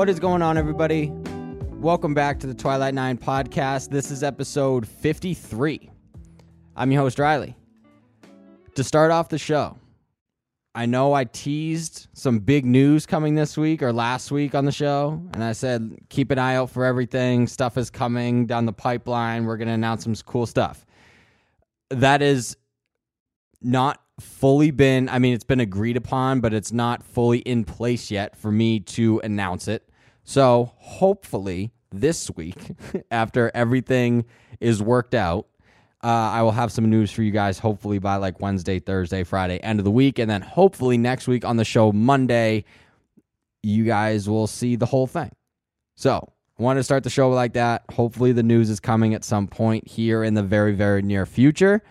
What is going on, everybody? Welcome back to the Twilight Nine podcast. This is episode 53. I'm your host, Riley. To start off the show, I know I teased some big news coming this week or last week on the show, and I said keep an eye out for everything. Stuff is coming down the pipeline. We're going to announce some cool stuff. That is not fully been, I mean, it's been agreed upon, but it's not fully in place yet for me to announce it. So hopefully this week, after everything is worked out, uh, I will have some news for you guys, hopefully by like Wednesday, Thursday, Friday, end of the week. And then hopefully next week on the show, Monday, you guys will see the whole thing. So, I want to start the show like that. Hopefully, the news is coming at some point here in the very, very near future.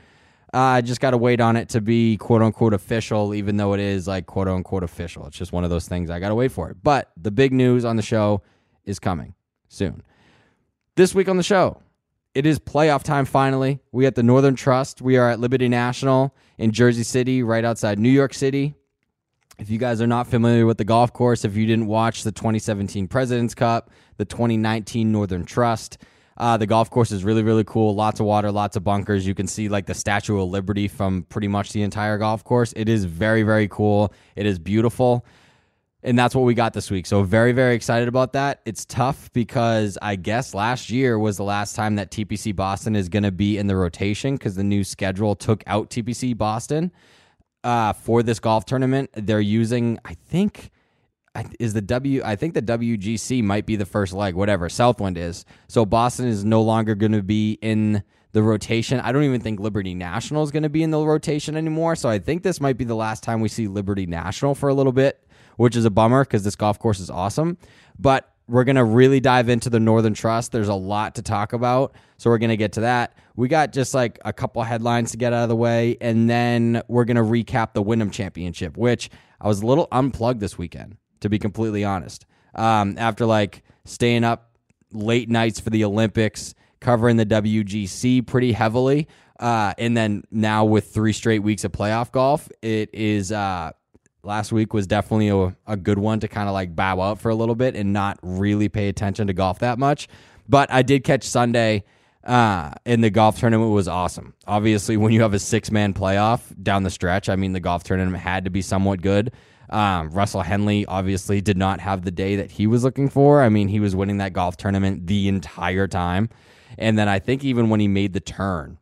Uh, I just got to wait on it to be quote unquote official, even though it is like quote unquote official. It's just one of those things. I got to wait for it. But the big news on the show is coming soon. This week on the show, it is playoff time finally. We at the Northern Trust. We are at Liberty National in Jersey City, right outside New York City. If you guys are not familiar with the golf course, if you didn't watch the 2017 President's Cup, the 2019 Northern Trust, uh, the golf course is really, really cool. Lots of water, lots of bunkers. You can see like the Statue of Liberty from pretty much the entire golf course. It is very, very cool. It is beautiful. And that's what we got this week. So, very, very excited about that. It's tough because I guess last year was the last time that TPC Boston is going to be in the rotation because the new schedule took out TPC Boston uh, for this golf tournament. They're using, I think, is the W. I think the WGC might be the first leg, whatever Southwind is. So Boston is no longer going to be in the rotation. I don't even think Liberty National is going to be in the rotation anymore. So I think this might be the last time we see Liberty National for a little bit, which is a bummer because this golf course is awesome. But we're going to really dive into the Northern Trust. There's a lot to talk about. So we're going to get to that. We got just like a couple headlines to get out of the way. And then we're going to recap the Wyndham Championship, which I was a little unplugged this weekend to be completely honest. Um, after like staying up late nights for the Olympics, covering the WGC pretty heavily, uh, and then now with three straight weeks of playoff golf, it is. Uh, last week was definitely a, a good one to kind of like bow out for a little bit and not really pay attention to golf that much. But I did catch Sunday uh, and the golf tournament was awesome. Obviously, when you have a six man playoff down the stretch, I mean, the golf tournament had to be somewhat good. Um, Russell Henley obviously did not have the day that he was looking for. I mean, he was winning that golf tournament the entire time. And then I think even when he made the turn,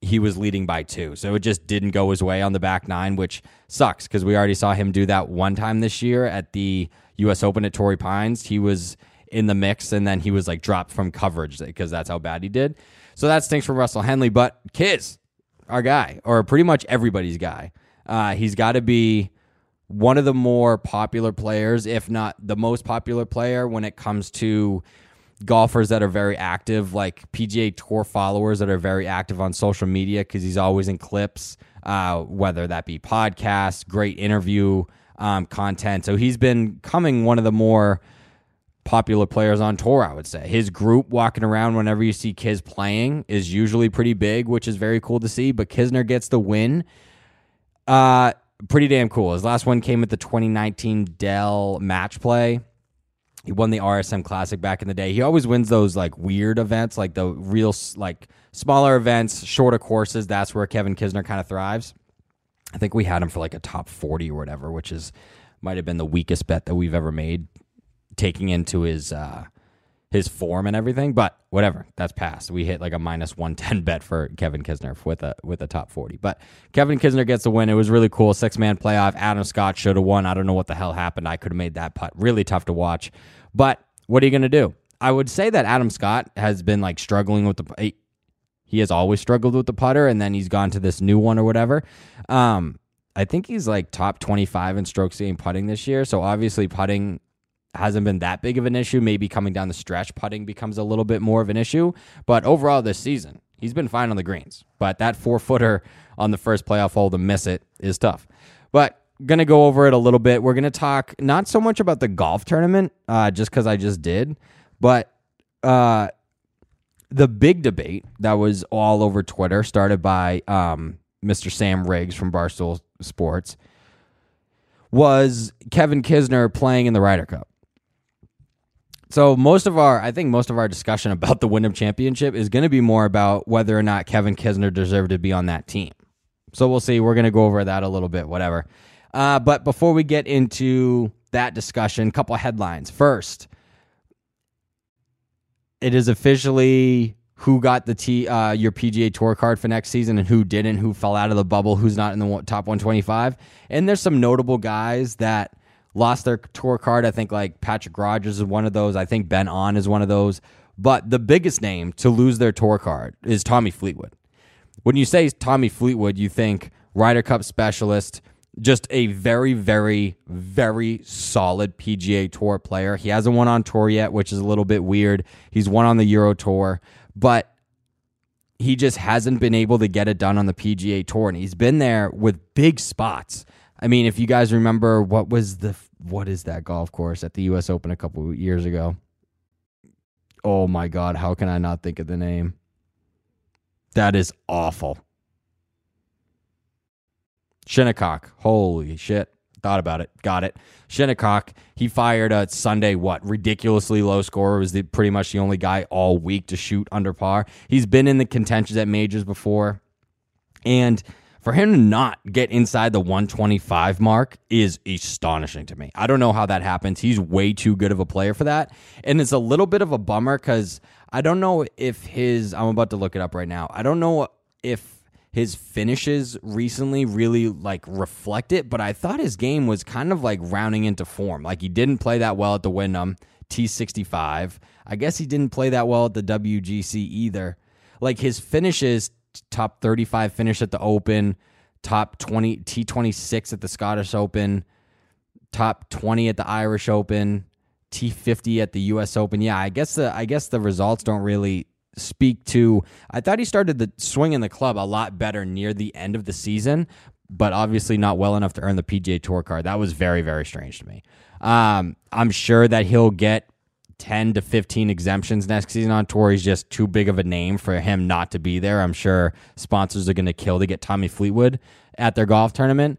he was leading by two. So it just didn't go his way on the back nine, which sucks because we already saw him do that one time this year at the U.S. Open at Torrey Pines. He was in the mix and then he was like dropped from coverage because that's how bad he did. So that stinks for Russell Henley. But Kiz, our guy, or pretty much everybody's guy, uh, he's got to be one of the more popular players, if not the most popular player, when it comes to golfers that are very active, like PGA Tour followers that are very active on social media because he's always in clips, uh, whether that be podcasts, great interview um, content. So he's been coming one of the more popular players on tour, I would say. His group walking around whenever you see Kiz playing is usually pretty big, which is very cool to see. But Kisner gets the win. Uh, pretty damn cool. His last one came at the 2019 Dell Match Play. He won the RSM Classic back in the day. He always wins those like weird events, like the real like smaller events, shorter courses. That's where Kevin Kisner kind of thrives. I think we had him for like a top 40 or whatever, which is might have been the weakest bet that we've ever made, taking into his uh, his form and everything. But whatever, that's past. We hit like a minus one ten bet for Kevin Kisner with a with a top forty. But Kevin Kisner gets the win. It was really cool. Six man playoff. Adam Scott should have won. I don't know what the hell happened. I could have made that putt. Really tough to watch. But what are you gonna do? I would say that Adam Scott has been like struggling with the. He has always struggled with the putter, and then he's gone to this new one or whatever. Um, I think he's like top 25 in strokes gained putting this year. So obviously putting hasn't been that big of an issue. Maybe coming down the stretch, putting becomes a little bit more of an issue. But overall, this season, he's been fine on the greens. But that four footer on the first playoff hole to miss it is tough. But gonna go over it a little bit. We're gonna talk not so much about the golf tournament, uh, just because I just did, but uh, the big debate that was all over Twitter, started by um, Mr. Sam Riggs from Barstool Sports, was Kevin Kisner playing in the Ryder Cup. So most of our, I think most of our discussion about the Wyndham Championship is going to be more about whether or not Kevin Kisner deserved to be on that team. So we'll see. We're going to go over that a little bit, whatever. Uh, but before we get into that discussion, couple headlines. First, it is officially who got the T uh, your PGA Tour card for next season and who didn't, who fell out of the bubble, who's not in the top 125. And there's some notable guys that lost their tour card. I think like Patrick Rodgers is one of those. I think Ben An is one of those. But the biggest name to lose their tour card is Tommy Fleetwood. When you say Tommy Fleetwood, you think Ryder Cup specialist, just a very, very, very solid PGA Tour player. He hasn't won on tour yet, which is a little bit weird. He's won on the Euro Tour, but he just hasn't been able to get it done on the PGA Tour, and he's been there with big spots. I mean, if you guys remember, what was the what is that golf course at the U.S. Open a couple years ago? Oh my God, how can I not think of the name? That is awful. Shinnecock. Holy shit. Thought about it. Got it. Shinnecock, he fired a Sunday, what, ridiculously low score. Was the, pretty much the only guy all week to shoot under par. He's been in the contentions at majors before. And for him to not get inside the 125 mark is astonishing to me. I don't know how that happens. He's way too good of a player for that. And it's a little bit of a bummer because I don't know if his, I'm about to look it up right now. I don't know if his finishes recently really like reflect it, but I thought his game was kind of like rounding into form. Like he didn't play that well at the Wyndham T65. I guess he didn't play that well at the WGC either. Like his finishes, top 35 finish at the Open, top 20 T26 at the Scottish Open, top 20 at the Irish Open, T50 at the US Open. Yeah, I guess the I guess the results don't really speak to. I thought he started the swing in the club a lot better near the end of the season, but obviously not well enough to earn the PGA Tour card. That was very very strange to me. Um, I'm sure that he'll get 10 to 15 exemptions next season on tour. He's just too big of a name for him not to be there. I'm sure sponsors are going to kill to get Tommy Fleetwood at their golf tournament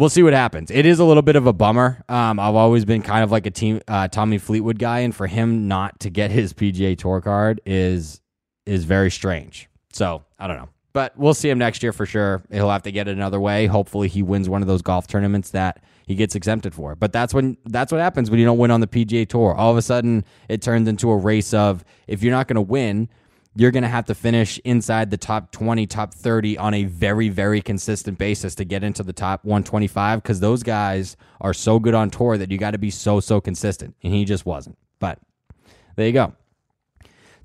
we'll see what happens. It is a little bit of a bummer. Um, I've always been kind of like a team uh, Tommy Fleetwood guy, and for him not to get his PGA Tour card is is very strange. So I don't know, but we'll see him next year for sure. He'll have to get it another way. Hopefully, he wins one of those golf tournaments that he gets exempted for. It. But that's when that's what happens when you don't win on the PGA Tour. All of a sudden, it turns into a race of if you're not going to win you're going to have to finish inside the top 20, top 30 on a very, very consistent basis to get into the top 125 because those guys are so good on tour that you got to be so, so consistent. And he just wasn't. But there you go.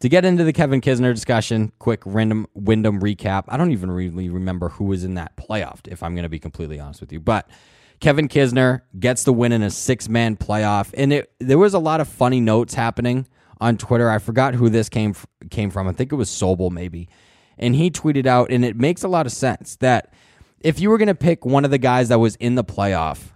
To get into the Kevin Kisner discussion, quick random Wyndham recap. I don't even really remember who was in that playoff, if I'm going to be completely honest with you. But Kevin Kisner gets the win in a six man playoff. And it, there was a lot of funny notes happening on Twitter. I forgot who this came came from. I think it was Sobel maybe. And he tweeted out and it makes a lot of sense that if you were going to pick one of the guys that was in the playoff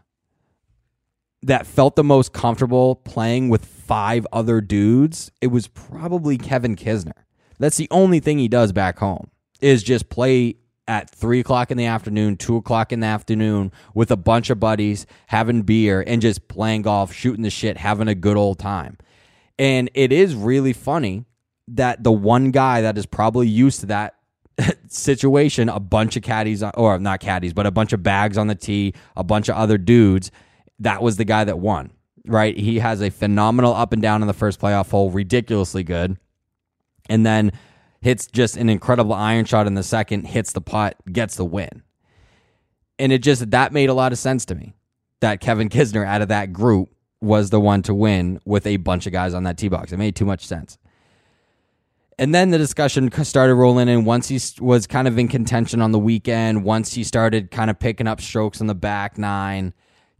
that felt the most comfortable playing with five other dudes, it was probably Kevin Kisner. That's the only thing he does back home is just play at three o'clock in the afternoon, two o'clock in the afternoon with a bunch of buddies, having beer and just playing golf, shooting the shit, having a good old time. And it is really funny that the one guy that is probably used to that situation, a bunch of caddies, or not caddies, but a bunch of bags on the tee, a bunch of other dudes, that was the guy that won, right? He has a phenomenal up and down in the first playoff hole, ridiculously good. And then hits just an incredible iron shot in the second, hits the putt, gets the win. And it just, that made a lot of sense to me that Kevin Kisner out of that group was the one to win with a bunch of guys on that tee box. It made too much sense. And then the discussion started rolling in once he was kind of in contention on the weekend, once he started kind of picking up strokes on the back nine,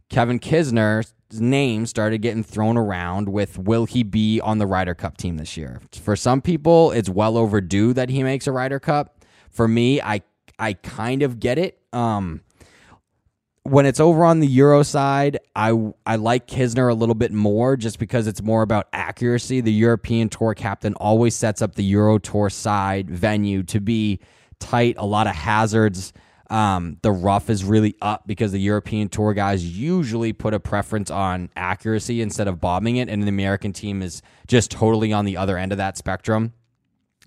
Kevin Kisner's name started getting thrown around with will he be on the Ryder Cup team this year? For some people, it's well overdue that he makes a Ryder Cup. For me, I I kind of get it. Um, when it's over on the Euro side, I I like Kisner a little bit more just because it's more about accuracy. The European Tour captain always sets up the Euro Tour side venue to be tight, a lot of hazards. Um, the rough is really up because the European Tour guys usually put a preference on accuracy instead of bombing it, and the American team is just totally on the other end of that spectrum.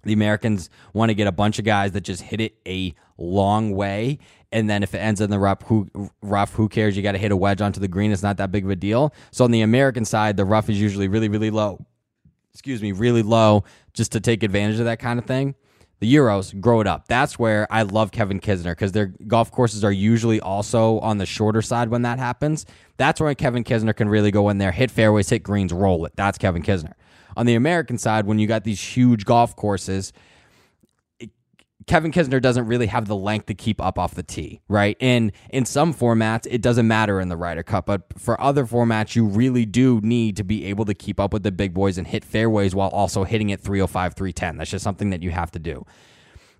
The Americans want to get a bunch of guys that just hit it a long way, and then if it ends in the rough, who rough, who cares? You got to hit a wedge onto the green. It's not that big of a deal. So on the American side, the rough is usually really, really low. Excuse me, really low, just to take advantage of that kind of thing the Euros, grow it up. That's where I love Kevin Kisner because their golf courses are usually also on the shorter side when that happens. That's where Kevin Kisner can really go in there, hit fairways, hit greens, roll it. That's Kevin Kisner. On the American side, when you got these huge golf courses, Kevin Kisner doesn't really have the length to keep up off the tee, right? And in some formats, it doesn't matter in the Ryder Cup, but for other formats, you really do need to be able to keep up with the big boys and hit fairways while also hitting at 305, 310. That's just something that you have to do.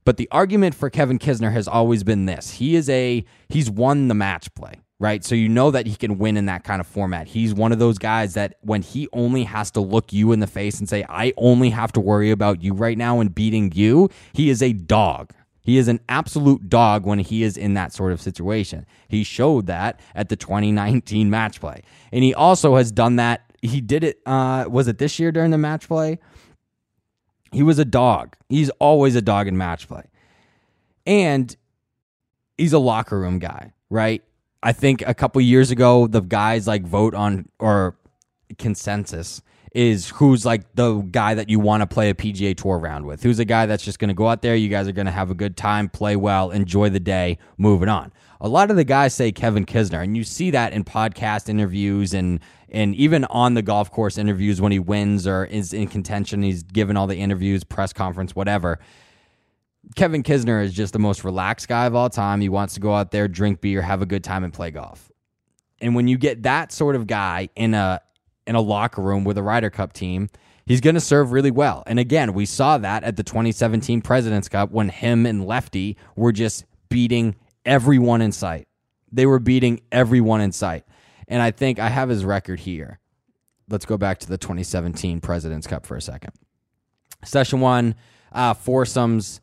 But the argument for Kevin Kisner has always been this. He is a he's won the match play right? So you know that he can win in that kind of format. He's one of those guys that when he only has to look you in the face and say, I only have to worry about you right now and beating you, he is a dog. He is an absolute dog when he is in that sort of situation. He showed that at the 2019 match play. And he also has done that. He did it, uh, was it this year during the match play? He was a dog. He's always a dog in match play. And he's a locker room guy, right? I think a couple years ago, the guys like vote on or consensus is who's like the guy that you want to play a PGA Tour round with. Who's a guy that's just going to go out there, you guys are going to have a good time, play well, enjoy the day, moving on. A lot of the guys say Kevin Kisner, and you see that in podcast interviews and and even on the golf course interviews when he wins or is in contention, he's given all the interviews, press conference, whatever. Kevin Kisner is just the most relaxed guy of all time. He wants to go out there, drink beer, have a good time, and play golf. And when you get that sort of guy in a in a locker room with a Ryder Cup team, he's going to serve really well. And again, we saw that at the 2017 President's Cup when him and Lefty were just beating everyone in sight. They were beating everyone in sight. And I think I have his record here. Let's go back to the 2017 President's Cup for a second. Session one, uh, foursomes,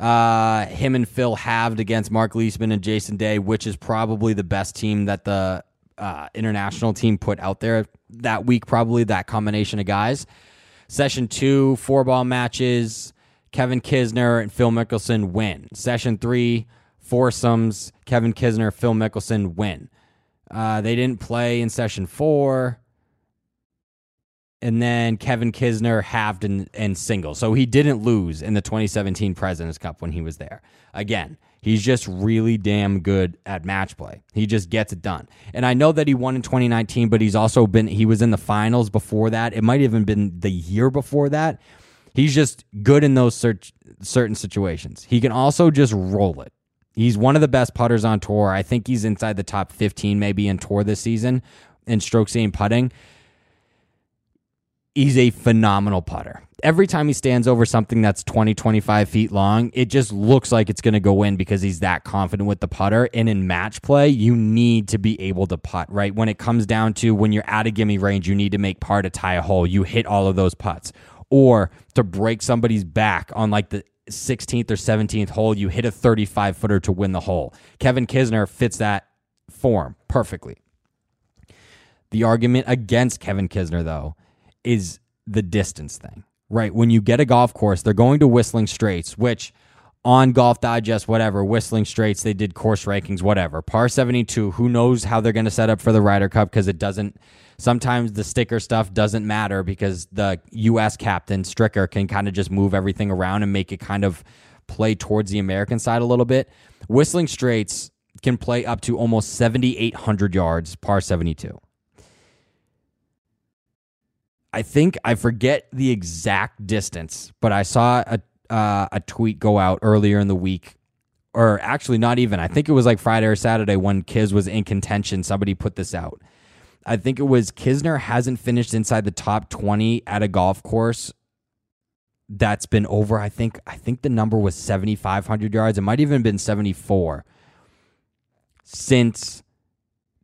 uh, him and Phil halved against Mark Leishman and Jason Day, which is probably the best team that the uh, international team put out there that week, probably that combination of guys. Session two, four ball matches. Kevin Kisner and Phil Mickelson win. Session three, foursomes. Kevin Kisner, Phil Mickelson win. Uh, they didn't play in session four and then Kevin Kisner halved and, and single. So he didn't lose in the 2017 President's Cup when he was there. Again, he's just really damn good at match play. He just gets it done. And I know that he won in 2019, but he's also been he was in the finals before that. It might even been the year before that. He's just good in those certain situations. He can also just roll it. He's one of the best putters on tour. I think he's inside the top 15 maybe in tour this season in stroke and putting he's a phenomenal putter. Every time he stands over something that's 20, 25 feet long, it just looks like it's going to go in because he's that confident with the putter. And in match play, you need to be able to putt, right? When it comes down to when you're at a gimme range, you need to make par to tie a hole. You hit all of those putts. Or to break somebody's back on like the 16th or 17th hole, you hit a 35 footer to win the hole. Kevin Kisner fits that form perfectly. The argument against Kevin Kisner, though, is the distance thing, right? When you get a golf course, they're going to Whistling Straits, which on Golf Digest, whatever, Whistling Straits, they did course rankings, whatever. Par 72, who knows how they're going to set up for the Ryder Cup because it doesn't, sometimes the sticker stuff doesn't matter because the U.S. captain, Stricker, can kind of just move everything around and make it kind of play towards the American side a little bit. Whistling Straits can play up to almost 7,800 yards, par 72. I think I forget the exact distance, but I saw a uh, a tweet go out earlier in the week, or actually not even. I think it was like Friday or Saturday when Kiz was in contention. Somebody put this out. I think it was Kisner hasn't finished inside the top twenty at a golf course that's been over. I think I think the number was seventy five hundred yards. It might even have been seventy four since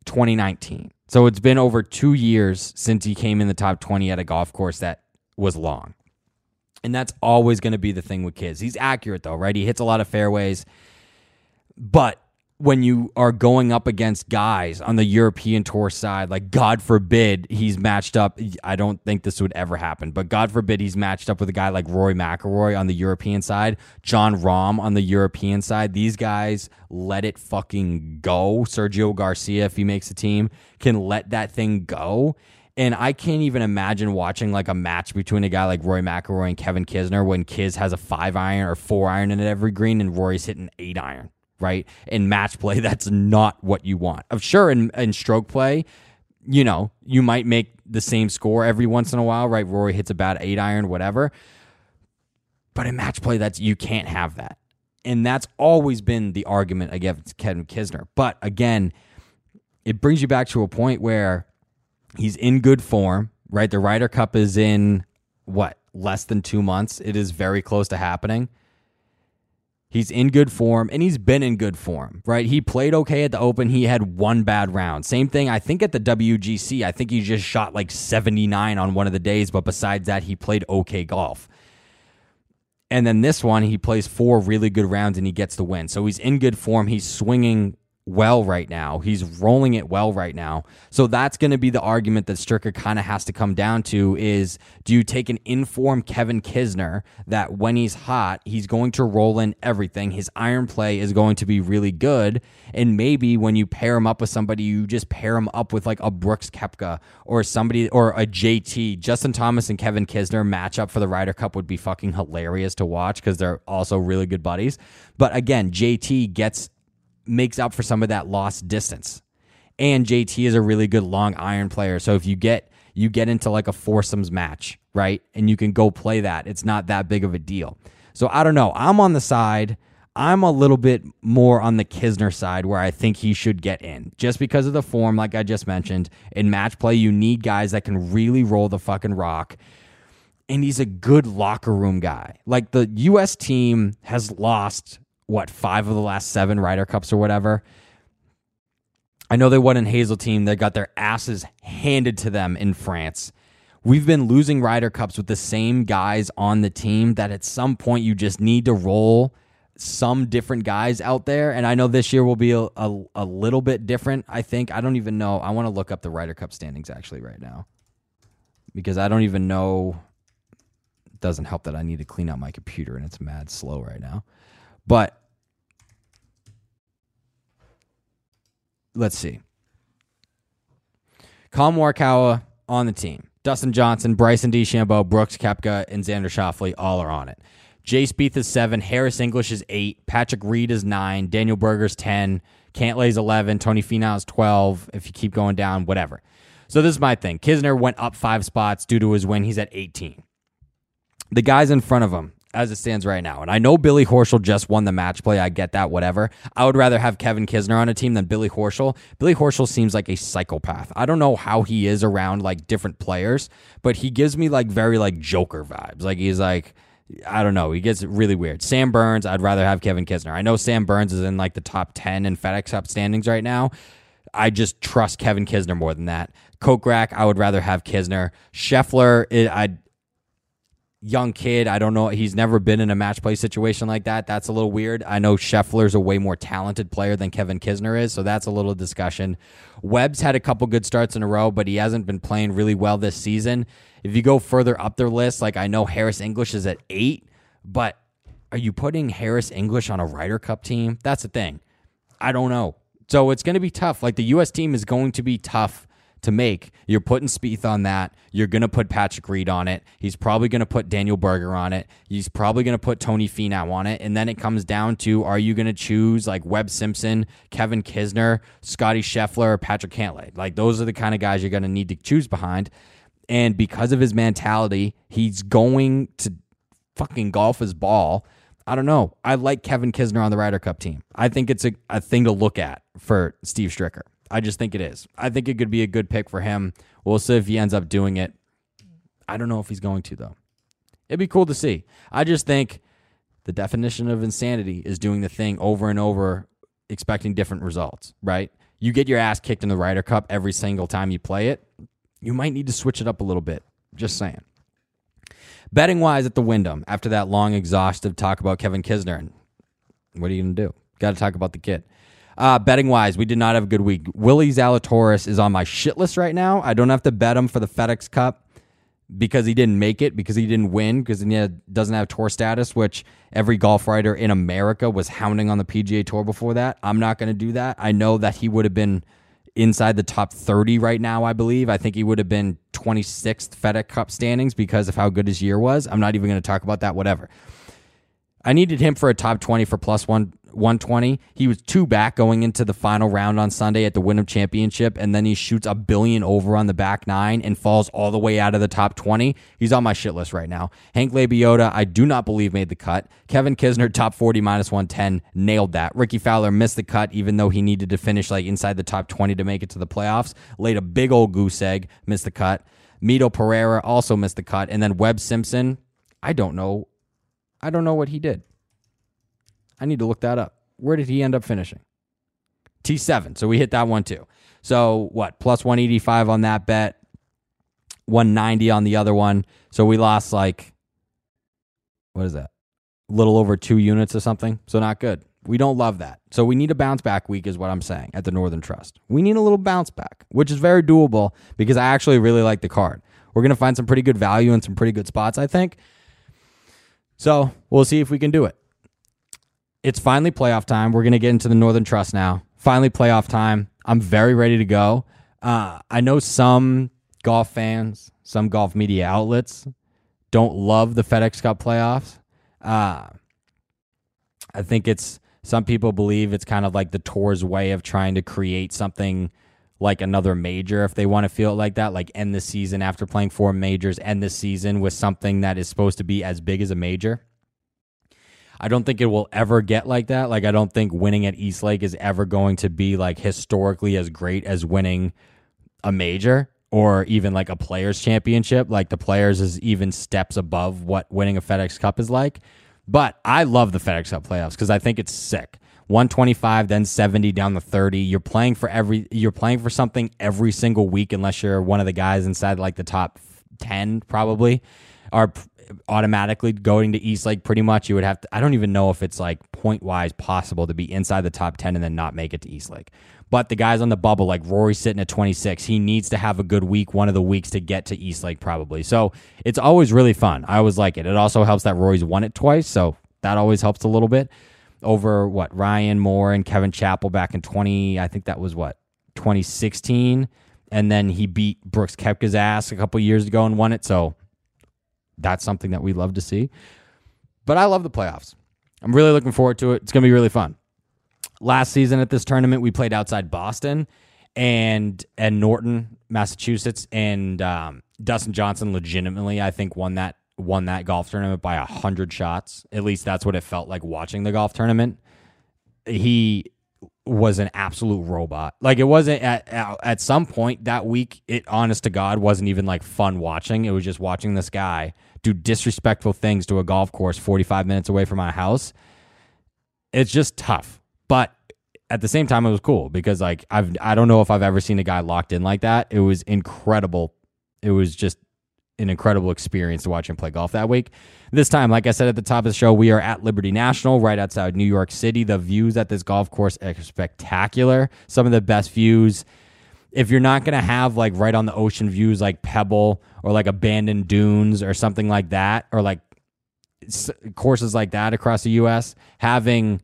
twenty nineteen. So it's been over two years since he came in the top 20 at a golf course that was long. And that's always going to be the thing with Kiz. He's accurate, though, right? He hits a lot of fairways. But when you are going up against guys on the European tour side, like God forbid he's matched up. I don't think this would ever happen, but God forbid he's matched up with a guy like Rory McIlroy on the European side, Jon Rahm on the European side. These guys let it fucking go. Sergio Garcia, if he makes a team, can let that thing go. And I can't even imagine watching like a match between a guy like Rory McIlroy and Kevin Kisner when Kiz has a five iron or four iron in every green and Rory's hitting eight iron right? In match play, that's not what you want. Of sure, in, in stroke play, you know, you might make the same score every once in a while, right? Rory hits a bad eight iron, whatever. But in match play, that's you can't have that. And that's always been the argument against Kevin Kisner. But again, it brings you back to a point where he's in good form, right? The Ryder Cup is in what, less than two months. It is very close to happening. He's in good form and he's been in good form, right? He played okay at the Open. He had one bad round. Same thing, I think, at the WGC. I think he just shot like 79 on one of the days, but besides that, he played okay golf. And then this one, he plays four really good rounds and he gets the win. So he's in good form. He's swinging well right now. He's rolling it well right now. So that's going to be the argument that Stricker kind of has to come down to is do you take an informed Kevin Kisner that when he's hot, he's going to roll in everything. His iron play is going to be really good. And maybe when you pair him up with somebody, you just pair him up with like a Brooks Koepka or somebody or a JT. Justin Thomas and Kevin Kisner matchup for the Ryder Cup would be fucking hilarious to watch because they're also really good buddies. But again, JT gets makes up for some of that lost distance. And JT is a really good long iron player. So if you get you get into like a foursomes match, right? And you can go play that. It's not that big of a deal. So I don't know. I'm on the side. I'm a little bit more on the Kisner side where I think he should get in just because of the form, like I just mentioned. In match play, you need guys that can really roll the fucking rock. And he's a good locker room guy. Like the U.S. team has lost what five of the last seven Ryder Cups or whatever. I know they won in Hazeltine. They got their asses handed to them in France. We've been losing Ryder Cups with the same guys on the team that at some point you just need to roll some different guys out there. And I know this year will be a, a, a little bit different. I think. I don't even know. I want to look up the Ryder Cup standings actually right now because I don't even know. It doesn't help that I need to clean out my computer and it's mad slow right now. But let's see. Morikawa on the team. Dustin Johnson, Bryson DeChambeau, Brooks Koepka, and Xander Schauffele all are on it. Jay Spieth is seven. Harris English is eight. Patrick Reed is nine. Daniel Berger's ten. Cantlay's eleven. Tony Finau is twelve. If you keep going down, whatever. So this is my thing. Kisner went up five spots due to his win. He's at eighteen. The guys in front of him, as it stands right now. And I know Billy Horschel just won the match play. I get that, whatever. I would rather have Kevin Kisner on a team than Billy Horschel. Billy Horschel seems like a psychopath. I don't know how he is around like different players, but he gives me like very like Joker vibes. Like he's like I don't know. He gets really weird. Sam Burns, I'd rather have Kevin Kisner. I know Sam Burns is in like the top 10 in FedEx Cup standings right now. I just trust Kevin Kisner more than that. Kokrak, I would rather have Kisner. Scheffler, I young kid. I don't know. He's never been in a match play situation like that. That's a little weird. I know Scheffler's a way more talented player than Kevin Kisner is, so that's a little discussion. Webb's had a couple good starts in a row, but he hasn't been playing really well this season. If you go further up their list, like I know Harris English is at eight, but are you putting Harris English on a Ryder Cup team? That's the thing. I don't know. So it's going to be tough. Like the U.S. team is going to be tough to make. You're putting Spieth on that. You're going to put Patrick Reed on it. He's probably going to put Daniel Berger on it. He's probably going to put Tony Finau on it. And then it comes down to are you going to choose like Webb Simpson, Kevin Kisner, Scotty Scheffler, or Patrick Cantlay? Like those are the kind of guys you're going to need to choose behind. And because of his mentality, he's going to fucking golf his ball. I don't know. I like Kevin Kisner on the Ryder Cup team. I think it's a, a thing to look at for Steve Stricker. I just think it is. I think it could be a good pick for him. We'll see if he ends up doing it. I don't know if he's going to, though. It'd be cool to see. I just think the definition of insanity is doing the thing over and over, expecting different results, right? You get your ass kicked in the Ryder Cup every single time you play it. You might need to switch it up a little bit. Just saying. Betting wise at the Wyndham, after that long, exhaustive talk about Kevin Kisner, what are you going to do? Got to talk about the kid. Uh, betting wise, we did not have a good week. Willie Zalatoris is on my shit list right now. I don't have to bet him for the FedEx Cup because he didn't make it, because he didn't win, because he doesn't have tour status, which every golf writer in America was hounding on the PGA Tour before that. I'm not going to do that. I know that he would have been inside the top 30 right now, I believe. I think he would have been 26th FedEx Cup standings because of how good his year was. I'm not even going to talk about that, whatever. I needed him for a top 20 for plus one 120. He was two back going into the final round on Sunday at the Wyndham Championship, and then he shoots a billion over on the back nine and falls all the way out of the top 20. He's on my shit list right now. Hank Lebioda, I do not believe made the cut. Kevin Kisner, top 40 minus 110, nailed that. Rickie Fowler missed the cut, even though he needed to finish like inside the top 20 to make it to the playoffs. Laid a big old goose egg, missed the cut. Mito Pereira also missed the cut, and then Webb Simpson. I don't know. I don't know what he did. I need to look that up. Where did he end up finishing? T7. So we hit that one too. So what? Plus 185 on that bet, 190 on the other one. So we lost like, what is that? A little over two units or something. So not good. We don't love that. So we need a bounce back week, is what I'm saying at the Northern Trust. We need a little bounce back, which is very doable because I actually really like the card. We're going to find some pretty good value and some pretty good spots, I think. So we'll see if we can do it it's finally playoff time. We're going to get into the Northern Trust now. Finally, playoff time. I'm very ready to go. Uh, I know some golf fans, some golf media outlets don't love the FedEx Cup playoffs. Uh, I think it's some people believe it's kind of like the tour's way of trying to create something like another major if they want to feel it like that, like end the season after playing four majors, end the season with something that is supposed to be as big as a major. I don't think it will ever get like that. Like I don't think winning at East Lake is ever going to be like historically as great as winning a major or even like a players championship. Like the players is even steps above what winning a FedEx Cup is like. But I love the FedEx Cup playoffs because I think it's sick. 125 then 70 down the 30 you're playing for every you're playing for something every single week unless you're one of the guys inside like the top 10 probably are automatically going to East Lake pretty much. You would have to, I don't even know if it's like point wise possible to be inside the top 10 and then not make it to East Lake. But the guys on the bubble, like Rory sitting at 26, he needs to have a good week, one of the weeks to get to East Lake probably. So it's always really fun. I always like it. It also helps that Rory's won it twice. So that always helps a little bit over what Ryan Moore and Kevin Chappell back in 20, I think that was what, 2016. And then he beat Brooks Koepka's ass a couple years ago and won it. So that's something that we love to see. But I love the playoffs. I'm really looking forward to it. It's going to be really fun. Last season at this tournament, we played outside Boston and and Norton, Massachusetts, and um, Dustin Johnson legitimately, I think, won that won that golf tournament by a hundred shots. At least that's what it felt like watching the golf tournament. He was an absolute robot. Like it wasn't at, at, some point that week. It honest to God wasn't even like fun watching. It was just watching this guy do disrespectful things to a golf course 45 minutes away from my house. It's just tough. But at the same time it was cool because like I've I don't know if I've ever seen a guy locked in like that. It was incredible. It was just an incredible experience to watch him play golf that week. This time, like I said at the top of the show, we are at Liberty National, right outside New York City. The views at this golf course are spectacular. Some of the best views. If you're not going to have like right on the ocean views like Pebble or like a Bandon Dunes or something like that, or like courses like that across the U.S., having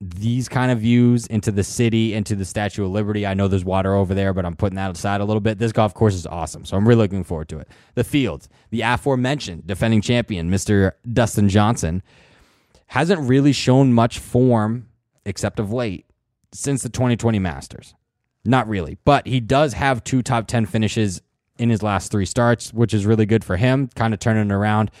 these kind of views into the city, into the Statue of Liberty. I know there's water over there, but I'm putting that aside a little bit. This golf course is awesome, so I'm really looking forward to it. The fields, the aforementioned defending champion, Mr. Dustin Johnson, hasn't really shown much form except of late since the 2020 Masters. Not really, but he does have two top 10 finishes in his last three starts, which is really good for him, kind of turning around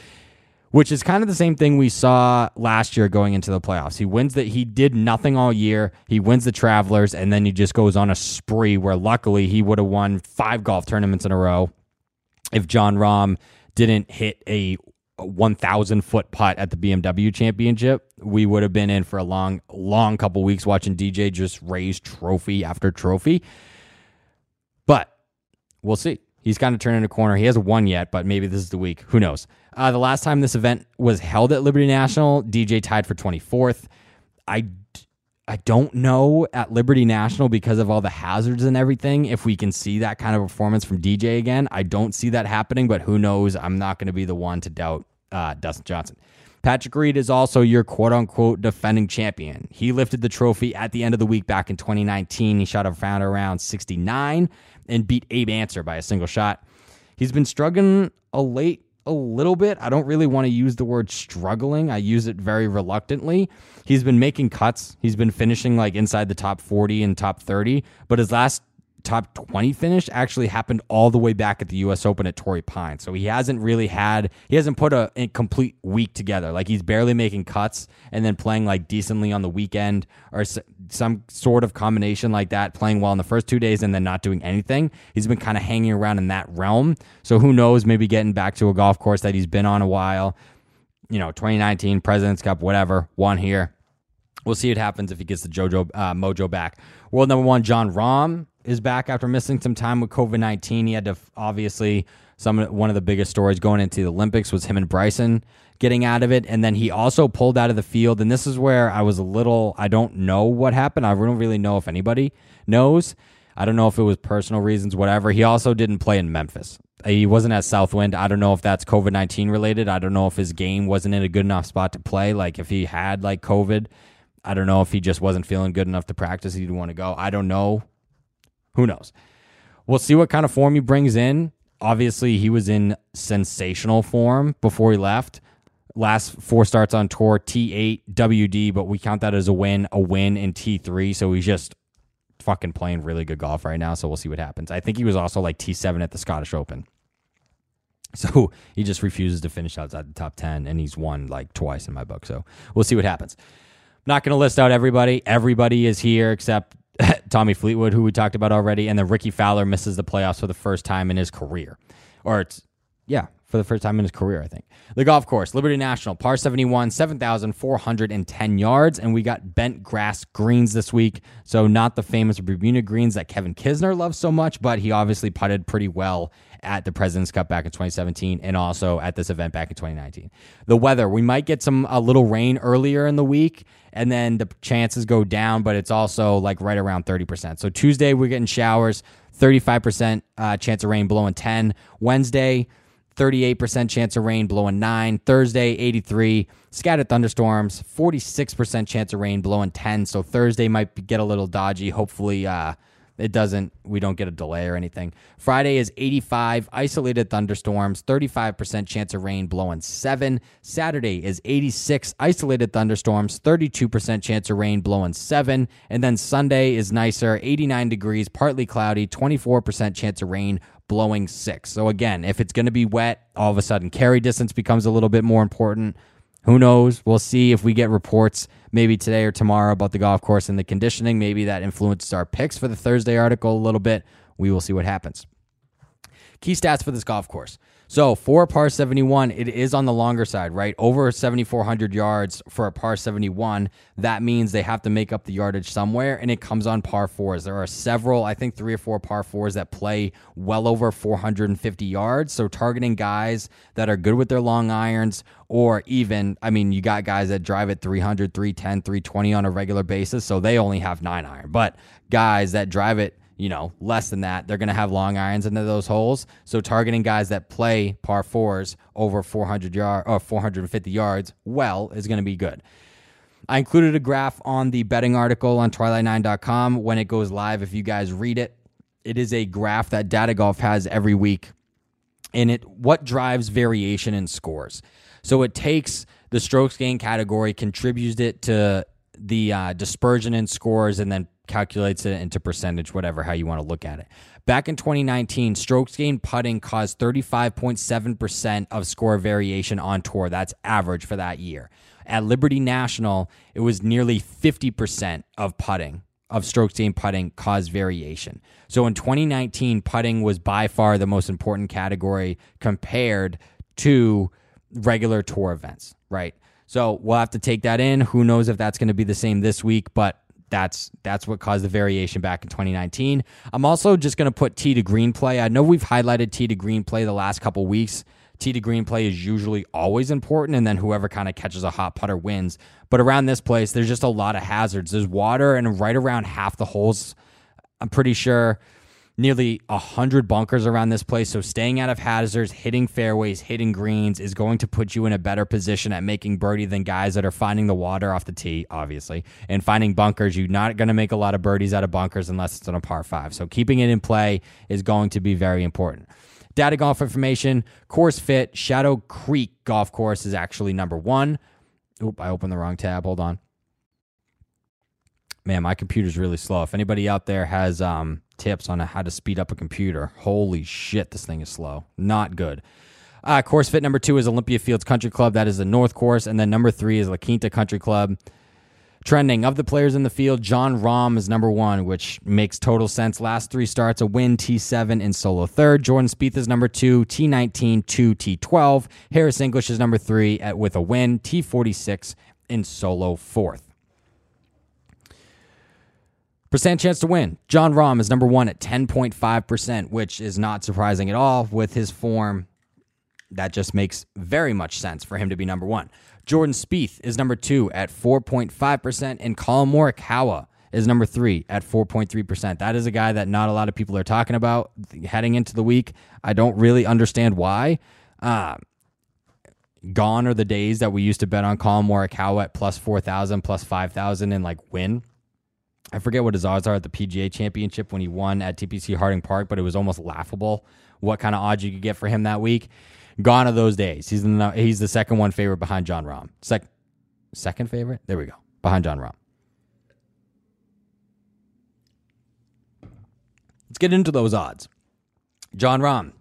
which is kind of the same thing we saw last year going into the playoffs. He wins that he did nothing all year. He wins the Travelers, and then he just goes on a spree where luckily he would have won five golf tournaments in a row if Jon Rahm didn't hit a 1,000 foot putt at the BMW Championship. We would have been in for a long, long couple weeks watching DJ just raise trophy after trophy. But we'll see. He's kind of turning a corner. He hasn't won yet, but maybe this is the week. Who knows? Uh, the last time this event was held at Liberty National, DJ tied for 24th. I, I don't know at Liberty National because of all the hazards and everything if we can see that kind of performance from DJ again. I don't see that happening, but who knows? I'm not going to be the one to doubt uh, Dustin Johnson. Patrick Reed is also your quote unquote defending champion. He lifted the trophy at the end of the week back in 2019. He shot a round around 69 and beat Abe Ancer by a single shot. He's been struggling a late a little bit. I don't really want to use the word struggling. I use it very reluctantly. He's been making cuts. He's been finishing like inside the top 40 and top 30, but his last top 20 finish actually happened all the way back at the US Open at Torrey Pine. So he hasn't really had, he hasn't put a, a, complete week together. Like he's barely making cuts and then playing like decently on the weekend or some sort of combination like that, playing well in the first two days and then not doing anything. He's been kind of hanging around in that realm. So who knows, maybe getting back to a golf course that he's been on a while. You know, 2019 President's Cup, whatever, one here. We'll see what happens if he gets the JoJo uh, mojo back. World number one, Jon Rahm is back after missing some time with COVID nineteen. He had to obviously some one of the biggest stories going into the Olympics was him and Bryson getting out of it, and then he also pulled out of the field. And this is where I was a little I don't know what happened. I don't really know if anybody knows. I don't know if it was personal reasons, whatever. He also didn't play in Memphis. He wasn't at Southwind. I don't know if that's COVID nineteen related. I don't know if his game wasn't in a good enough spot to play. Like if he had like COVID, I don't know if he just wasn't feeling good enough to practice. He didn't want to go. I don't know who knows? We'll see what kind of form he brings in. Obviously, he was in sensational form before he left. Last four starts on tour, T8, WD, but we count that as a win, a win in T3. So he's just fucking playing really good golf right now. So we'll see what happens. I think he was also like T7 at the Scottish Open. So he just refuses to finish outside the top 10, and he's won like twice in my book. So we'll see what happens. not going to list out everybody. Everybody is here except Tommy Fleetwood, who we talked about already, and then Rickie Fowler misses the playoffs for the first time in his career. Or it's, yeah, for the first time in his career, I think. The golf course, Liberty National, par 71, 7,410 yards, and we got bent grass greens this week. So, not the famous Bermuda greens that Kevin Kisner loves so much, but he obviously putted pretty well at the President's Cup back in 2017 and also at this event back in 2019. The weather, we might get some a little rain earlier in the week and then the chances go down, but it's also like right around 30%. So Tuesday we're getting showers, 35% uh, chance of rain blowing 10. Wednesday 38% chance of rain blowing 9 thursday 83 scattered thunderstorms 46% chance of rain blowing 10 so thursday might get a little dodgy hopefully uh, it doesn't, we don't get a delay or anything. Friday is 85, isolated thunderstorms, 35% chance of rain, blowing 7. Saturday is 86, isolated thunderstorms, 32% chance of rain, blowing 7. And then Sunday is nicer, 89 degrees, partly cloudy, 24% chance of rain, blowing 6. So again, if it's going to be wet, all of a sudden carry distance becomes a little bit more important. Who knows? We'll see if we get reports maybe today or tomorrow about the golf course and the conditioning. Maybe that influences our picks for the Thursday article a little bit. We will see what happens. Key stats for this golf course. So for a par 71, it is on the longer side, right? Over 7,400 yards for a par 71. That means they have to make up the yardage somewhere, and it comes on par fours. There are several, I think three or four par fours that play well over 450 yards. So targeting guys that are good with their long irons, or even, I mean, you got guys that drive at 300, 310, 320 on a regular basis. So they only have nine iron. But guys that drive it, you know, less than that, they're going to have long irons into those holes. So targeting guys that play par fours over 400 yard or 450 yards well is going to be good. I included a graph on the betting article on twilight9.com when it goes live. If you guys read it, it is a graph that Data Golf has every week. And it what drives variation in scores. So it takes the strokes gain category, contributes it to the uh, dispersion in scores, and then calculates it into percentage, whatever, how you want to look at it. Back in 2019, strokes gained putting caused 35.7% of score variation on tour. That's average for that year. At Liberty National, it was nearly 50% of putting, of strokes gained putting, caused variation. So in 2019, putting was by far the most important category compared to regular tour events, right? So we'll have to take that in. Who knows if that's going to be the same this week, but that's that's what caused the variation back in 2019. I'm also just going to put tee to green play. I know we've highlighted tee to green play the last couple weeks Tee to green play is usually always important, and then whoever kind of catches a hot putter wins. But around this place, there's just a lot of hazards. There's water, and right around half the holes, I'm pretty sure nearly 100 bunkers around this place. So staying out of hazards, hitting fairways, hitting greens is going to put you in a better position at making birdie than guys that are finding the water off the tee, obviously, and finding bunkers. You're not going to make a lot of birdies out of bunkers unless it's on a par five. So keeping it in play is going to be very important. Data golf information, course fit, Shadow Creek Golf Course is actually number one. Oop, I opened the wrong tab. Hold on. Man, my computer's really slow. If anybody out there has um, tips on how to speed up a computer. Holy shit, this thing is slow. Not good. Uh, course fit number two is Olympia Fields Country Club. That is the North Course. And then number three is La Quinta Country Club. Trending of the players in the field, Jon Rahm is number one, which makes total sense. Last three starts, a win, T7 in solo third. Jordan Spieth is number two, T19, 2, T12. Harris English is number three at, with a win, T46 in solo fourth. Percent chance to win. Jon Rahm is number one at 10.5%, which is not surprising at all with his form. That just makes very much sense for him to be number one. Jordan Spieth is number two at 4.5%, and Collin Morikawa is number three at 4.3%. That is a guy that not a lot of people are talking about heading into the week. I don't really understand why. Uh, gone are the days that we used to bet on Collin Morikawa at plus 4,000, plus 5,000 and like win. I forget what his odds are at the PGA Championship when he won at TPC Harding Park, but it was almost laughable what kind of odds you could get for him that week. Gone are those days. He's the he's the second one favorite behind Jon Rahm. Sec, second favorite. There we go. Behind Jon Rahm. Let's get into those odds. Jon Rahm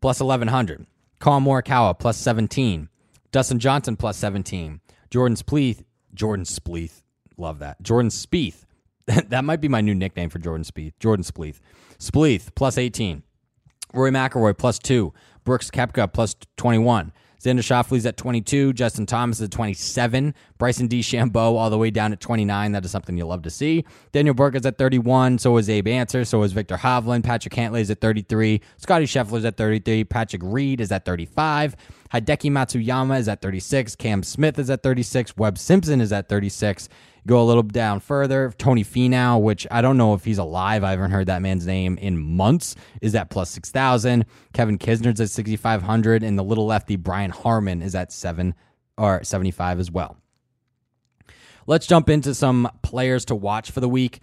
plus eleven hundred. Collin Morikawa plus seventeen. Dustin Johnson plus seventeen. Jordan Spieth. Jordan Spieth. Love that. Jordan Spieth that might be my new nickname for Jordan Spieth. Jordan Spieth. Spieth plus 18. Rory McIlroy plus 2. Brooks Koepka plus 21. Xander Schauffele's at 22. Justin Thomas is at 27. Bryson DeChambeau all the way down at 29. That is something you love to see. Daniel Berger is at 31. So is Abe Ancer. So is Viktor Hovland. Patrick Cantlay is at 33. Scottie Scheffler is at 33. Patrick Reed is at 35. Hideki Matsuyama is at 36. Cam Smith is at 36. Webb Simpson is at 36. Go a little down further. Tony Finau, which I don't know if he's alive. I haven't heard that man's name in months, is at plus 6,000. Kevin Kisner's at 6,500. And the little lefty Brian Harman is at 7 or 75 as well. Let's jump into some players to watch for the week.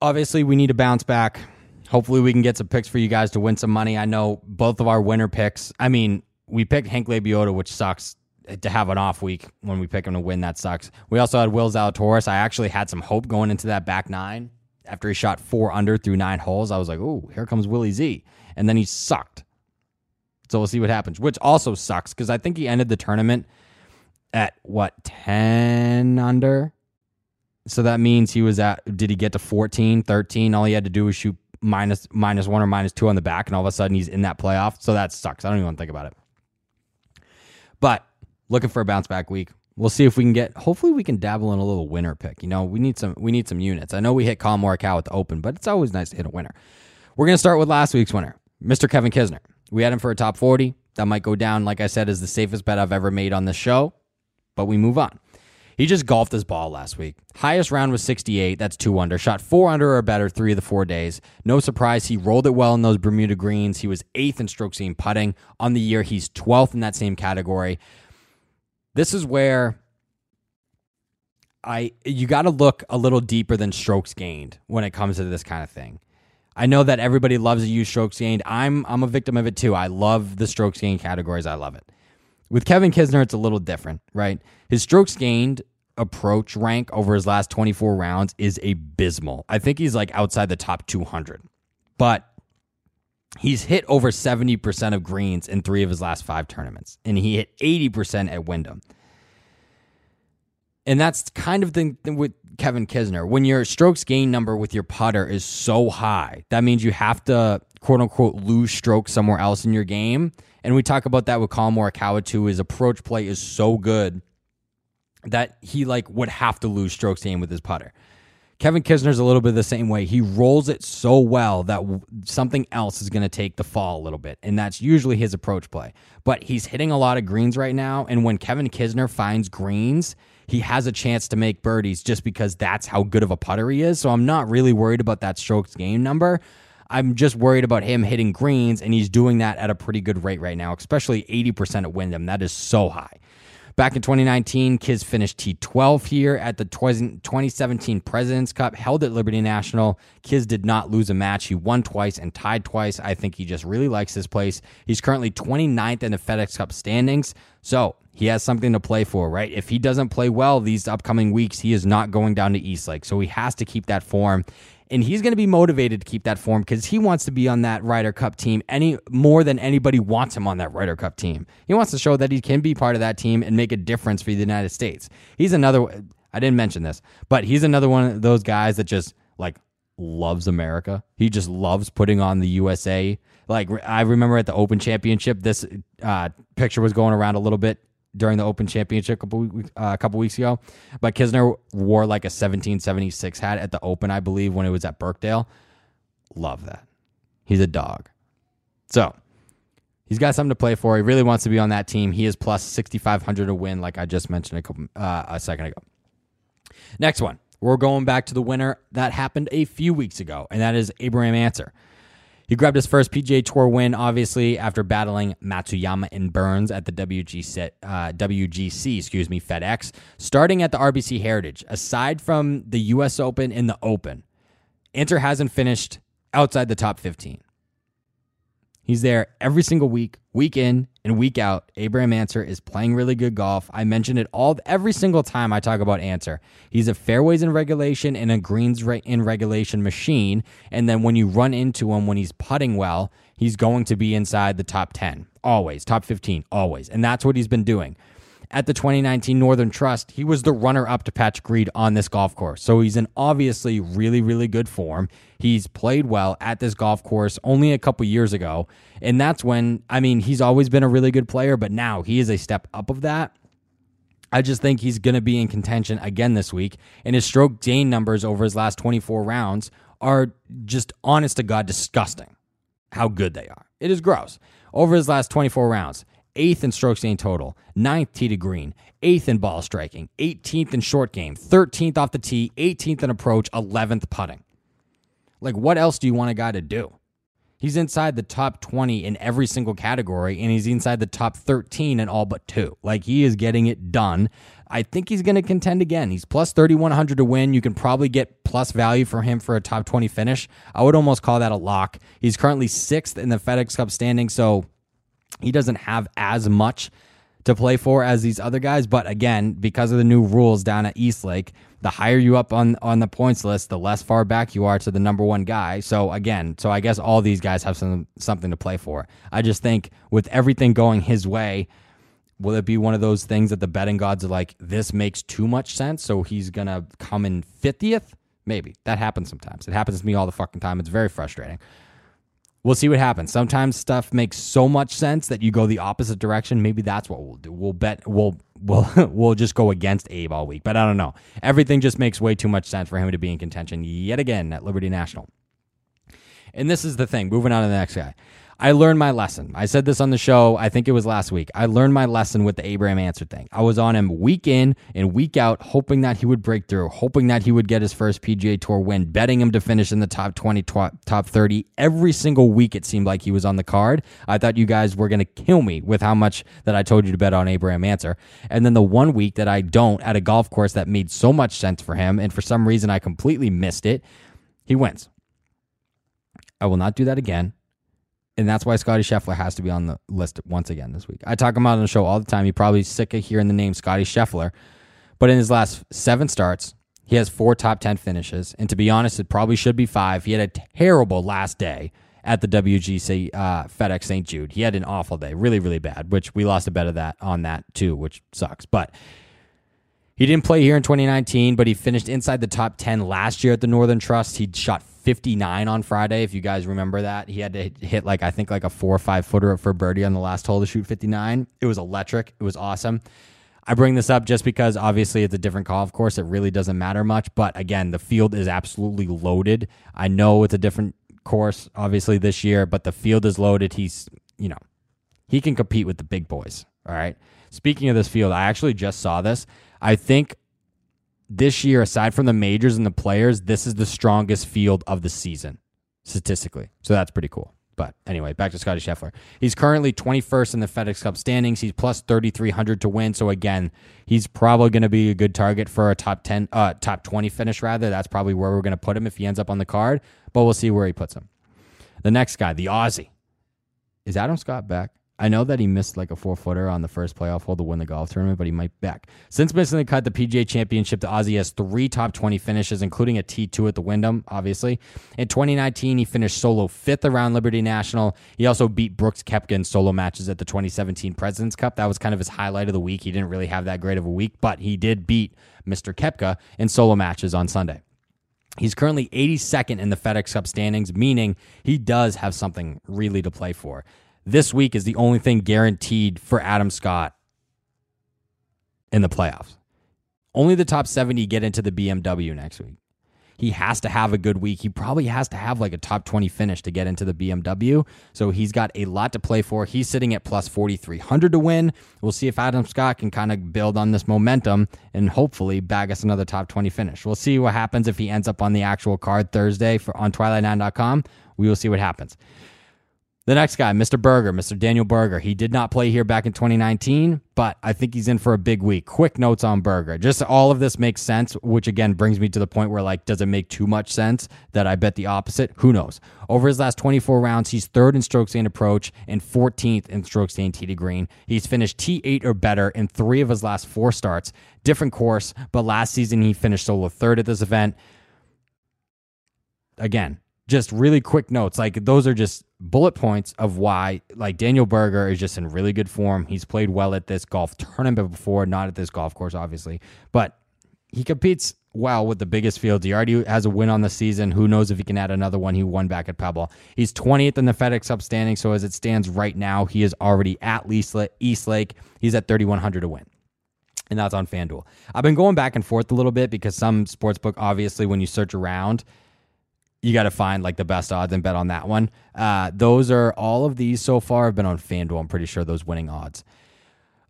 Obviously, we need to bounce back. Hopefully, we can get some picks for you guys to win some money. I know both of our winner picks. I mean, we picked Hank Lebioda, which sucks to have an off week when we pick him to win. That sucks. We also had Will Zalatoris. I actually had some hope going into that back nine after he shot four under through nine holes. I was like, oh, here comes Willie Z. And then he sucked. So we'll see what happens, which also sucks because I think he ended the tournament at what, 10 under? So that means he was at, did he get to 14, 13? All he had to do was shoot minus minus one or minus two on the back, and all of a sudden he's in that playoff. So that sucks. I don't even want to think about it. But looking for a bounce back week. We'll see if we can get. Hopefully, we can dabble in a little winner pick. You know, we need some. We need some units. I know we hit Collin Morikawa at the Open, but it's always nice to hit a winner. We're gonna start with last week's winner, Mr. Kevin Kisner. We had him for a top forty. That might go down, like I said, as the safest bet I've ever made on this show. But we move on. He just golfed his ball last week. Highest round was 68. That's two under. Shot four under or better three of the four days. No surprise, he rolled it well in those Bermuda greens. He was eighth in stroke gained putting. On the year, he's 12th in that same category. This is where I you got to look a little deeper than strokes gained when it comes to this kind of thing. I know that everybody loves to use strokes gained. I'm I'm a victim of it too. I love the strokes gained categories. I love it. With Kevin Kisner, it's a little different, right? His strokes gained approach rank over his last 24 rounds is abysmal. I think he's like outside the top 200. But he's hit over 70% of greens in three of his last five tournaments, and he hit 80% at Wyndham. And that's kind of the thing with Kevin Kisner. When your strokes gain number with your putter is so high, that means you have to quote unquote lose strokes somewhere else in your game. And we talk about that with Collin Morikawa too. His approach play is so good that he like would have to lose strokes gain with his putter. Kevin Kisner's a little bit the same way. He rolls it so well that something else is going to take the fall a little bit, and that's usually his approach play. But he's hitting a lot of greens right now, and when Kevin Kisner finds greens, he has a chance to make birdies just because that's how good of a putter he is. So I'm not really worried about that strokes game number. I'm just worried about him hitting greens, and he's doing that at a pretty good rate right now, especially 80% at Wyndham. That is so high. Back in 2019, Kiz finished T12 here at the 2017 President's Cup, held at Liberty National. Kiz did not lose a match. He won twice and tied twice. I think he just really likes this place. He's currently 29th in the FedEx Cup standings. So he has something to play for, right? If he doesn't play well these upcoming weeks, he is not going down to East Lake. So he has to keep that form and he's going to be motivated to keep that form because he wants to be on that Ryder Cup team any more than anybody wants him on that Ryder Cup team. He wants to show that he can be part of that team and make a difference for the United States. He's another. I didn't mention this, but he's another one of those guys that just like loves America. He just loves putting on the USA. Like I remember at the Open Championship, this uh, picture was going around a little bit during the Open Championship a couple, uh, a couple weeks ago. But Kisner wore like a 1776 hat at the Open, I believe, when it was at Birkdale. Love that. He's a dog. So he's got something to play for. He really wants to be on that team. He is plus 6,500 to win, like I just mentioned a, couple, uh, a second ago. Next one. We're going back to the winner that happened a few weeks ago, and that is Abraham Ancer. He grabbed his first PGA Tour win, obviously, after battling Matsuyama and Burns at the WGC, uh, WGC, excuse me, FedEx, starting at the RBC Heritage. Aside from the U.S. Open and the Open, Ancer hasn't finished outside the top 15. He's there every single week, week in and week out. Abraham Ancer is playing really good golf. I mention it all every single time I talk about Ancer. He's a fairways in regulation and a greens right in regulation machine. And then when you run into him when he's putting well, he's going to be inside the top 10, always, top 15, always. And that's what he's been doing at the 2019 Northern Trust, he was the runner up to Patrick Reed on this golf course. So he's in obviously really, really good form. He's played well at this golf course only a couple years ago. And that's when, I mean, he's always been a really good player, but now he is a step up of that. I just think he's going to be in contention again this week. And his stroke gain numbers over his last 24 rounds are just honest to God disgusting how good they are. It is gross. Over his last 24 rounds, eighth in strokes gained total, ninth tee to green, eighth in ball striking, 18th in short game, 13th off the tee, 18th in approach, 11th putting. Like, what else do you want a guy to do? He's inside the top 20 in every single category, and he's inside the top 13 in all but two. Like, he is getting it done. I think he's going to contend again. He's plus 3,100 to win. You can probably get plus value for him for a top 20 finish. I would almost call that a lock. He's currently sixth in the FedEx Cup standing, so he doesn't have as much to play for as these other guys. But again, because of the new rules down at East Lake, the higher you up on on the points list, the less far back you are to the number one guy. So again, so I guess all these guys have some something to play for. I just think with everything going his way, will it be one of those things that the betting gods are like, this makes too much sense, so he's gonna come in fiftieth? Maybe that happens sometimes. It happens to me all the fucking time. It's very frustrating we'll see what happens. Sometimes stuff makes so much sense that you go the opposite direction. Maybe that's what we'll do. We'll bet we'll we'll we'll just go against Abe all week. But I don't know. Everything just makes way too much sense for him to be in contention yet again at Liberty National. And this is the thing. Moving on to the next guy. I learned my lesson. I said this on the show, I think it was last week. I learned my lesson with the Abraham Ancer thing. I was on him week in and week out, hoping that he would break through, hoping that he would get his first PGA Tour win, betting him to finish in the top 20, top 30. Every single week, it seemed like he was on the card. I thought you guys were going to kill me with how much that I told you to bet on Abraham Ancer. And then the one week that I don't at a golf course that made so much sense for him, and for some reason I completely missed it, he wins. I will not do that again and that's why Scottie Scheffler has to be on the list once again this week. I talk about on the show all the time. You're probably sick of hearing the name Scottie Scheffler, but in his last seven starts, he has four top 10 finishes. And to be honest, it probably should be five. He had a terrible last day at the WGC uh, FedEx St. Jude. He had an awful day, really, really bad, which we lost a bet of that on that too, which sucks. But he didn't play here in 2019, but he finished inside the top 10 last year at the Northern Trust. He shot 59 on Friday. If you guys remember that, he had to hit like I think like a four or five footer for birdie on the last hole to shoot 59. It was electric. It was awesome. I bring this up just because obviously it's a different golf course. It really doesn't matter much. But again, the field is absolutely loaded. I know it's a different course, obviously, this year, but the field is loaded. He's, you know, he can compete with the big boys. All right. Speaking of this field, I actually just saw this. I think this year, aside from the majors and the players, this is the strongest field of the season statistically. So that's pretty cool. But anyway, back to Scottie Scheffler. He's currently 21st in the FedEx Cup standings. He's plus 3,300 to win. So again, he's probably going to be a good target for a top 10, uh, top 20 finish rather. That's probably where we're going to put him if he ends up on the card. But we'll see where he puts him. The next guy, the Aussie. Is Adam Scott back? I know that he missed like a four footer on the first playoff hole to win the golf tournament, but he might back. Since missing the cut, the PGA Championship, the Aussie has three top 20 finishes, including a T2 at the Wyndham, obviously. In 2019, he finished solo fifth around Liberty National. He also beat Brooks Koepka in solo matches at the 2017 President's Cup. That was kind of his highlight of the week. He didn't really have that great of a week, but he did beat Mr. Koepka in solo matches on Sunday. He's currently 82nd in the FedEx Cup standings, meaning he does have something really to play for this week is the only thing guaranteed for Adam Scott in the playoffs. Only the top 70 get into the BMW next week. He has to have a good week. He probably has to have like a top 20 finish to get into the BMW. So he's got a lot to play for. He's sitting at plus 4,300 to win. We'll see if Adam Scott can kind of build on this momentum and hopefully bag us another top 20 finish. We'll see what happens if he ends up on the actual card Thursday for on twilight9.com. We will see what happens. The next guy, Mr. Berger, Mr. Daniel Berger. He did not play here back in 2019, but I think he's in for a big week. Quick notes on Berger. Just all of this makes sense, which again brings me to the point where, like, does it make too much sense that I bet the opposite? Who knows? Over his last 24 rounds, he's third in strokes gained approach and 14th in strokes gained tee to green. He's finished T8 or better in three of his last four starts. Different course, but last season he finished solo third at this event. Again, just really quick notes. Like those are just bullet points of why like Daniel Berger is just in really good form. He's played well at this golf tournament before, not at this golf course, obviously, but he competes well with the biggest fields. He already has a win on the season. Who knows if he can add another one? He won back at Pebble. He's 20th in the FedEx Cup standing. So as it stands right now, he is already at East Lake. He's at 3,100 to win and that's on FanDuel. I've been going back and forth a little bit because some sportsbook, obviously, when you search around, you got to find like the best odds and bet on that one. Uh, those are all of these so far have been on FanDuel. I'm pretty sure those winning odds.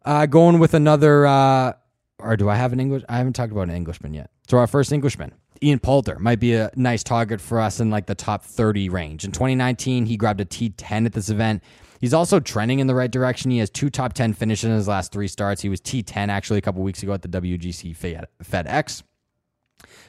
Uh, going with another, uh, or do I have an English? I haven't talked about an Englishman yet. So our first Englishman, Ian Poulter, might be a nice target for us in like the top 30 range. In 2019, he grabbed a T10 at this event. He's also trending in the right direction. He has two top 10 finishes in his last three starts. He was T10 actually a couple weeks ago at the WGC FedEx.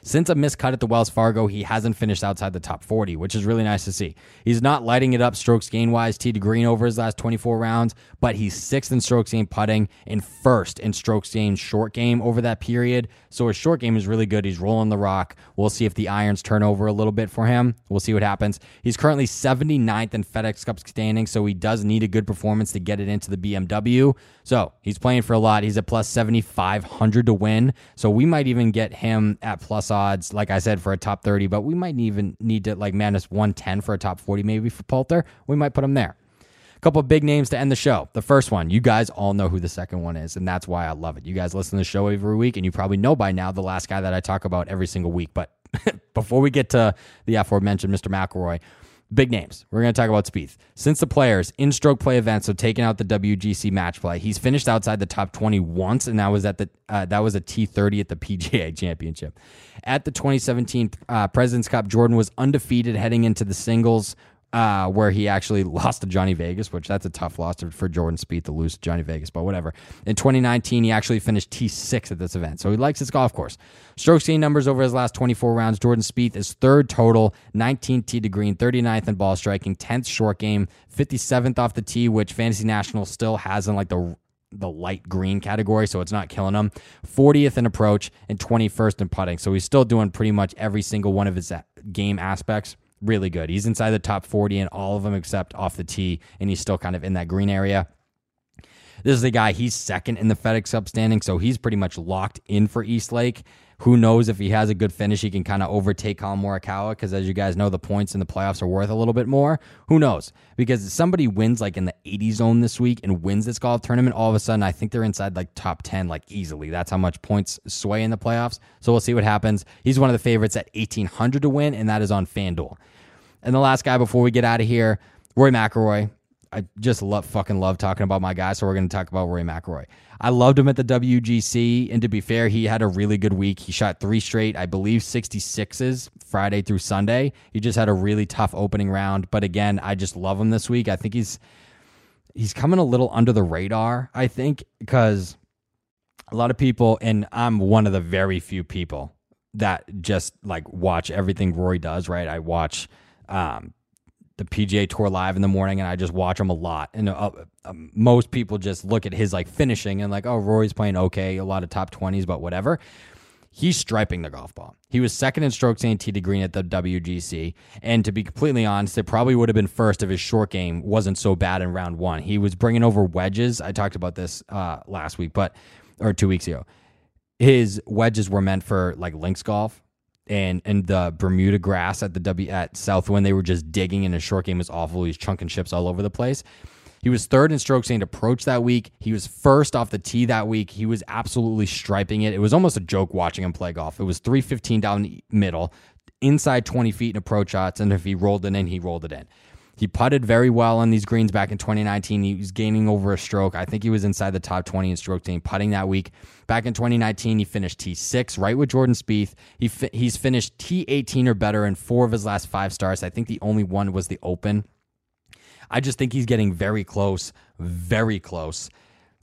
Since a miscut at the Wells Fargo, he hasn't finished outside the top 40, which is really nice to see. He's not lighting it up strokes gain wise, tee to green over his last 24 rounds, but he's sixth in strokes gain putting and first in strokes gain short game over that period. So his short game is really good. He's rolling the rock. We'll see if the irons turn over a little bit for him. We'll see what happens. He's currently 79th in FedEx Cup standing, so he does need a good performance to get it into the BMW. So he's playing for a lot. He's at plus 7,500 to win. So we might even get him at plus odds, like I said, for a top 30, but we might even need to like minus 110 for a top 40 maybe for Poulter. We might put him there. A couple big names to end the show. The first one, you guys all know who the second one is, and that's why I love it. You guys listen to the show every week, and you probably know by now the last guy that I talk about every single week. But before we get to the aforementioned Mr. McIlroy, Big names. We're going to talk about Spieth. Since the players in stroke play events have taken out the WGC match play, he's finished outside the top 20 once, and that was at the uh, that was a T30 at the PGA Championship. At the 2017 uh, Presidents Cup, Jordan was undefeated heading into the singles uh, where he actually lost to Johnny Vegas, which that's a tough loss for Jordan Spieth to lose to Johnny Vegas, but whatever. In 2019, he actually finished T6 at this event, so he likes his golf course. Strokes gained numbers over his last 24 rounds. Jordan Spieth is third total, 19th tee to green, 39th in ball striking, 10th short game, 57th off the tee, which Fantasy National still has in like the the light green category, so it's not killing him. 40th in approach and 21st in putting. So he's still doing pretty much every single one of his game aspects really good. He's inside the top 40 in all of them except off the tee, and he's still kind of in that green area. This is the guy, he's second in the FedEx Cup standing, so he's pretty much locked in for East Lake. Who knows if he has a good finish, he can kind of overtake Collin Morikawa because, as you guys know, the points in the playoffs are worth a little bit more. Who knows? Because if somebody wins like in the 80 zone this week and wins this golf tournament, all of a sudden I think they're inside like top 10 like easily. That's how much points sway in the playoffs. So we'll see what happens. He's one of the favorites at 1800 to win, and that is on FanDuel. And the last guy before we get out of here, Rory McIlroy. I just love fucking love talking about my guy, so we're going to talk about Rory McIlroy. I loved him at the WGC, and to be fair, he had a really good week. He shot three straight, I believe, 66s Friday through Sunday. He just had a really tough opening round, but again, I just love him this week. I think he's he's coming a little under the radar. I think because a lot of people, and I'm one of the very few people that just like watch everything Rory does. Right, I watch. Um, the PGA Tour live in the morning, and I just watch him a lot. And uh, uh, most people just look at his like finishing and like, oh, Rory's playing okay, a lot of top twenties, but whatever. He's striping the golf ball. He was second in strokes and tee to green at the WGC, and to be completely honest, it probably would have been first if his short game wasn't so bad in round one. He was bringing over wedges. I talked about this uh, last week, but or two weeks ago. His wedges were meant for like links golf, and and the Bermuda grass at the W at Southwind, they were just digging, and his short game was awful. He was chunking chips all over the place. He was third in strokes gained approach that week. He was first off the tee that week. He was absolutely striping it. It was almost a joke watching him play golf. It was 315 down the middle, inside 20 feet in approach shots, and if he rolled it in, he rolled it in. He putted very well on these greens back in 2019. He was gaining over a stroke. I think he was inside the top 20 in stroke gain putting that week. Back in 2019, he finished T6 right with Jordan Spieth. He fi- he's finished T18 or better in four of his last five starts. I think the only one was the Open. I just think he's getting very close, very close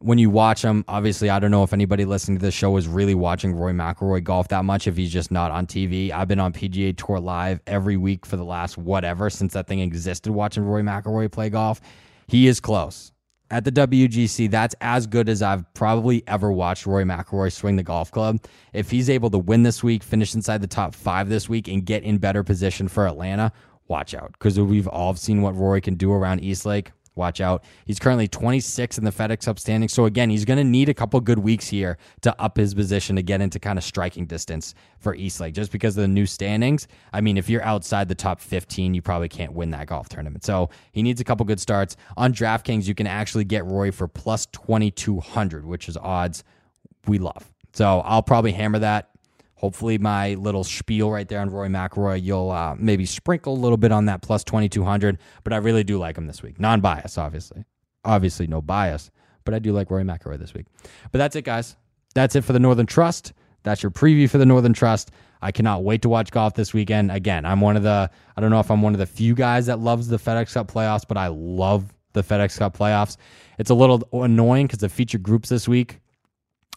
when you watch him, obviously, I don't know if anybody listening to this show is really watching Rory McIlroy golf that much. If he's just not on TV, I've been on PGA Tour live every week for the last whatever since that thing existed. Watching Rory McIlroy play golf, he is close at the WGC. That's as good as I've probably ever watched Rory McIlroy swing the golf club. If he's able to win this week, finish inside the top five this week, and get in better position for Atlanta, watch out because we've all seen what Rory can do around East Lake. Watch out. He's currently 26 in the FedEx Cup standing. So again, he's going to need a couple good weeks here to up his position to get into kind of striking distance for Eastlake. Just because of the new standings, I mean, if you're outside the top 15, you probably can't win that golf tournament. So he needs a couple good starts. On DraftKings, you can actually get Rory for plus 2200, which is odds we love. So I'll probably hammer that hopefully my little spiel right there on Rory McIlroy, you'll uh, maybe sprinkle a little bit on that plus 2200. But I really do like him this week. Non bias, obviously. Obviously, no bias. But I do like Rory McIlroy this week. But that's it, guys. That's it for the Northern Trust. That's your preview for the Northern Trust. I cannot wait to watch golf this weekend. Again, I'm one of the, I don't know if I'm one of the few guys that loves the FedEx Cup playoffs, but I love the FedEx Cup playoffs. It's a little annoying because the feature groups this week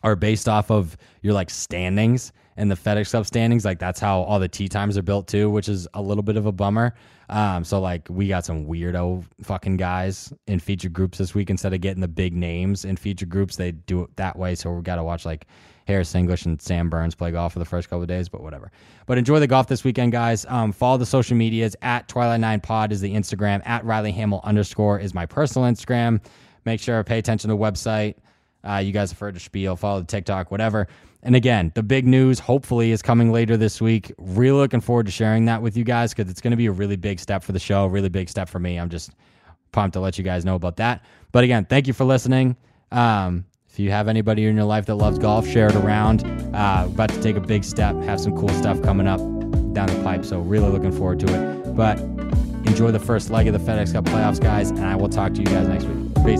are based off of your like standings and the FedEx Cup standings. Like that's how all the tee times are built too, which is a little bit of a bummer. Um, so like we got some weirdo fucking guys in feature groups this week. Instead of getting the big names in feature groups, they do it that way. So we got to watch like Harris English and Sam Burns play golf for the first couple of days, but whatever. But enjoy the golf this weekend, guys. Um, follow the social medias at Twilight Nine Pod is the Instagram. At Riley Hamill underscore is my personal Instagram. Make sure pay attention to the website. Uh, you guys have heard the spiel. Follow the TikTok, whatever. And again, the big news hopefully is coming later this week. Really looking forward to sharing that with you guys because it's going to be a really big step for the show, really big step for me. I'm just pumped to let you guys know about that. But again, thank you for listening. Um, if you have anybody in your life that loves golf, share it around. Uh, about to take a big step, have some cool stuff coming up down the pipe. So, really looking forward to it. But enjoy the first leg of the FedEx Cup playoffs, guys, and I will talk to you guys next week.